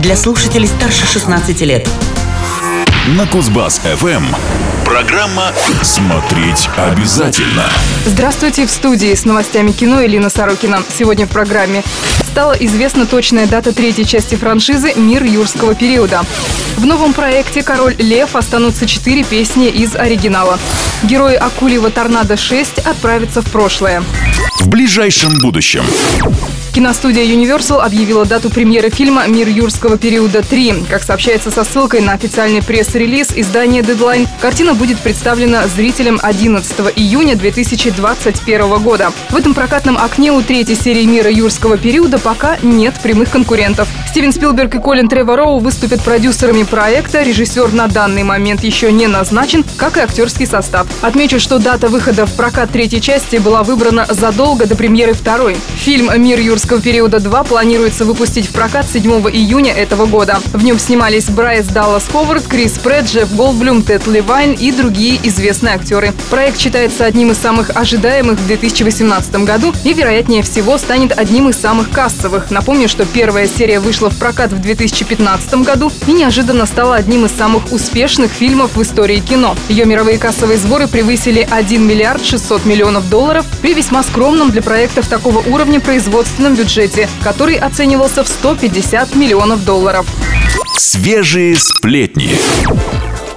для слушателей старше 16 лет. На Кузбасс-ФМ. Программа «Смотреть обязательно». Здравствуйте, в студии с новостями кино Элина Сорокина. Сегодня в программе стала известна точная дата третьей части франшизы «Мир юрского периода». В новом проекте «Король Лев» останутся четыре песни из оригинала. Герои Акулева «Торнадо-6» отправятся в прошлое. Ближайшем будущем. Киностудия Universal объявила дату премьеры фильма «Мир юрского периода 3». Как сообщается со ссылкой на официальный пресс-релиз издания Deadline, картина будет представлена зрителям 11 июня 2021 года. В этом прокатном окне у третьей серии «Мира юрского периода» пока нет прямых конкурентов. Стивен Спилберг и Колин Тревороу выступят продюсерами проекта. Режиссер на данный момент еще не назначен, как и актерский состав. Отмечу, что дата выхода в прокат третьей части была выбрана задолго до премьеры второй. Фильм «Мир юрского периода 2» планируется выпустить в прокат 7 июня этого года. В нем снимались Брайс Даллас Ховард, Крис Прэтт, Джефф Голдблюм, Тед Левайн и другие известные актеры. Проект считается одним из самых ожидаемых в 2018 году и, вероятнее всего, станет одним из самых кассовых. Напомню, что первая серия вышла в прокат в 2015 году и неожиданно стала одним из самых успешных фильмов в истории кино. Ее мировые кассовые сборы превысили 1 миллиард 600 миллионов долларов при весьма скромном для проектов такого уровня производственном бюджете, который оценивался в 150 миллионов долларов. Свежие сплетни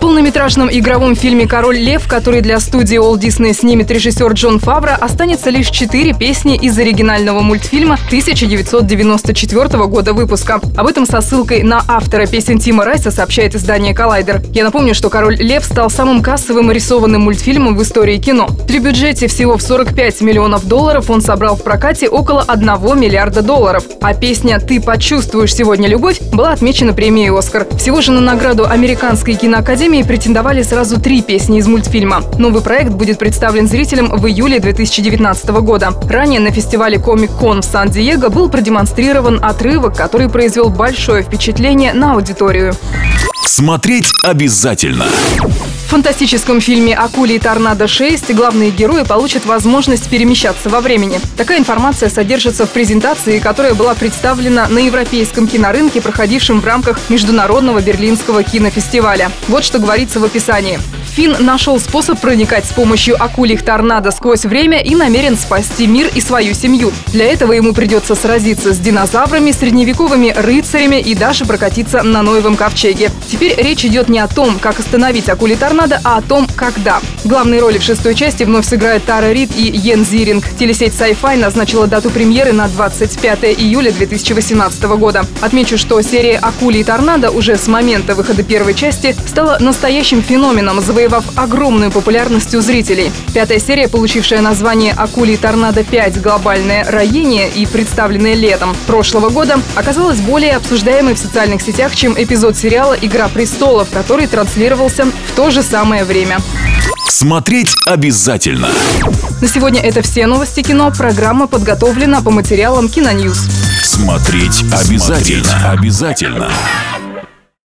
полнометражном игровом фильме «Король лев», который для студии Walt Disney снимет режиссер Джон Фавро, останется лишь четыре песни из оригинального мультфильма 1994 года выпуска. Об этом со ссылкой на автора песен Тима Райса сообщает издание «Коллайдер». Я напомню, что «Король лев» стал самым кассовым рисованным мультфильмом в истории кино. При бюджете всего в 45 миллионов долларов он собрал в прокате около 1 миллиарда долларов. А песня «Ты почувствуешь сегодня любовь» была отмечена премией «Оскар». Всего же на награду Американской киноакадемии премии претендовали сразу три песни из мультфильма. Новый проект будет представлен зрителям в июле 2019 года. Ранее на фестивале Комик-Кон в Сан-Диего был продемонстрирован отрывок, который произвел большое впечатление на аудиторию. Смотреть обязательно! Фантастическом фильме «Акули и торнадо-6» главные герои получат возможность перемещаться во времени. Такая информация содержится в презентации, которая была представлена на европейском кинорынке, проходившем в рамках Международного Берлинского кинофестиваля. Вот что говорится в описании. Финн нашел способ проникать с помощью акулих торнадо сквозь время и намерен спасти мир и свою семью. Для этого ему придется сразиться с динозаврами, средневековыми рыцарями и даже прокатиться на Ноевом ковчеге. Теперь речь идет не о том, как остановить акули торнадо, а о том, когда. Главные роли в шестой части вновь сыграют Тара Рид и Йен Зиринг. Телесеть Sci-Fi назначила дату премьеры на 25 июля 2018 года. Отмечу, что серия «Акули и торнадо» уже с момента выхода первой части стала настоящим феноменом, завоевав огромную популярность у зрителей. Пятая серия, получившая название «Акулий торнадо 5. Глобальное роение» и представленная летом прошлого года, оказалась более обсуждаемой в социальных сетях, чем эпизод сериала «Игра престолов», который транслировался в то же самое время. Смотреть обязательно! На сегодня это все новости кино. Программа подготовлена по материалам Киноньюз. Смотреть обязательно! Смотреть обязательно!